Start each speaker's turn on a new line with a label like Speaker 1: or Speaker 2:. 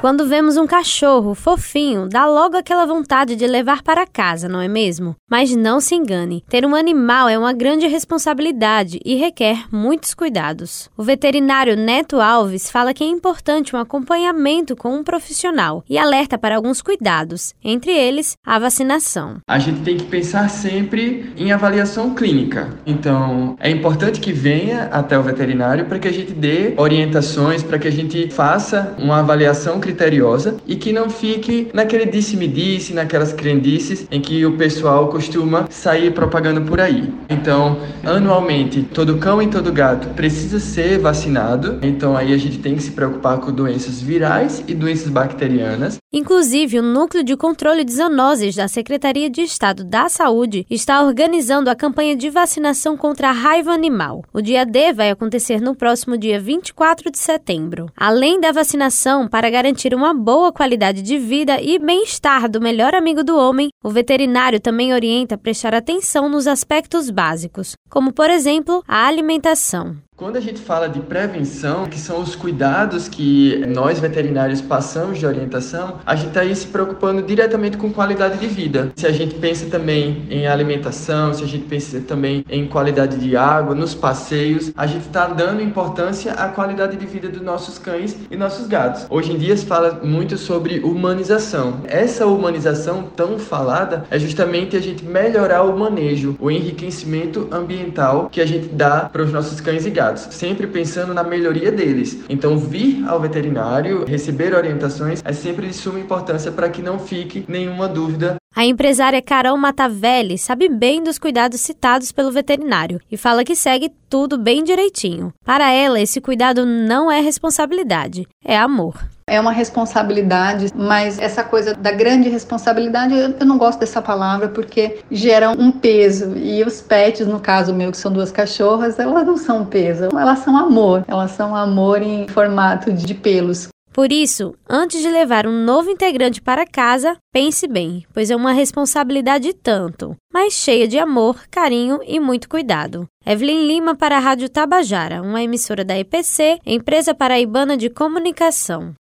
Speaker 1: Quando vemos um cachorro fofinho, dá logo aquela vontade de levar para casa, não é mesmo? Mas não se engane, ter um animal é uma grande responsabilidade e requer muitos cuidados. O veterinário Neto Alves fala que é importante um acompanhamento com um profissional e alerta para alguns cuidados, entre eles a vacinação.
Speaker 2: A gente tem que pensar sempre em avaliação clínica. Então, é importante que venha até o veterinário para que a gente dê orientações, para que a gente faça uma avaliação criteriosa e que não fique naquele disse-me-disse, naquelas crendices em que o pessoal costuma sair propagando por aí. Então, anualmente, todo cão e todo gato precisa ser vacinado. Então, aí a gente tem que se preocupar com doenças virais e doenças bacterianas.
Speaker 1: Inclusive, o Núcleo de Controle de Zoonoses da Secretaria de Estado da Saúde está organizando a campanha de vacinação contra a raiva animal. O dia D vai acontecer no próximo dia 24 de setembro. Além da vacinação, para garantir uma boa qualidade de vida e bem-estar do melhor amigo do homem, o veterinário também orienta a prestar atenção nos aspectos básicos, como, por exemplo, a alimentação.
Speaker 2: Quando a gente fala de prevenção, que são os cuidados que nós veterinários passamos de orientação, a gente está aí se preocupando diretamente com qualidade de vida. Se a gente pensa também em alimentação, se a gente pensa também em qualidade de água, nos passeios, a gente está dando importância à qualidade de vida dos nossos cães e nossos gatos. Hoje em dia se fala muito sobre humanização. Essa humanização tão falada é justamente a gente melhorar o manejo, o enriquecimento ambiental que a gente dá para os nossos cães e gatos sempre pensando na melhoria deles. Então, vir ao veterinário, receber orientações é sempre de suma importância para que não fique nenhuma dúvida
Speaker 1: a empresária Carol Matavelli sabe bem dos cuidados citados pelo veterinário e fala que segue tudo bem direitinho. Para ela, esse cuidado não é responsabilidade, é amor.
Speaker 3: É uma responsabilidade, mas essa coisa da grande responsabilidade, eu não gosto dessa palavra porque gera um peso. E os pets, no caso meu, que são duas cachorras, elas não são peso, elas são amor. Elas são amor em formato de pelos.
Speaker 1: Por isso, antes de levar um novo integrante para casa, pense bem, pois é uma responsabilidade tanto, mas cheia de amor, carinho e muito cuidado. Evelyn Lima para a Rádio Tabajara, uma emissora da EPC, empresa paraibana de comunicação.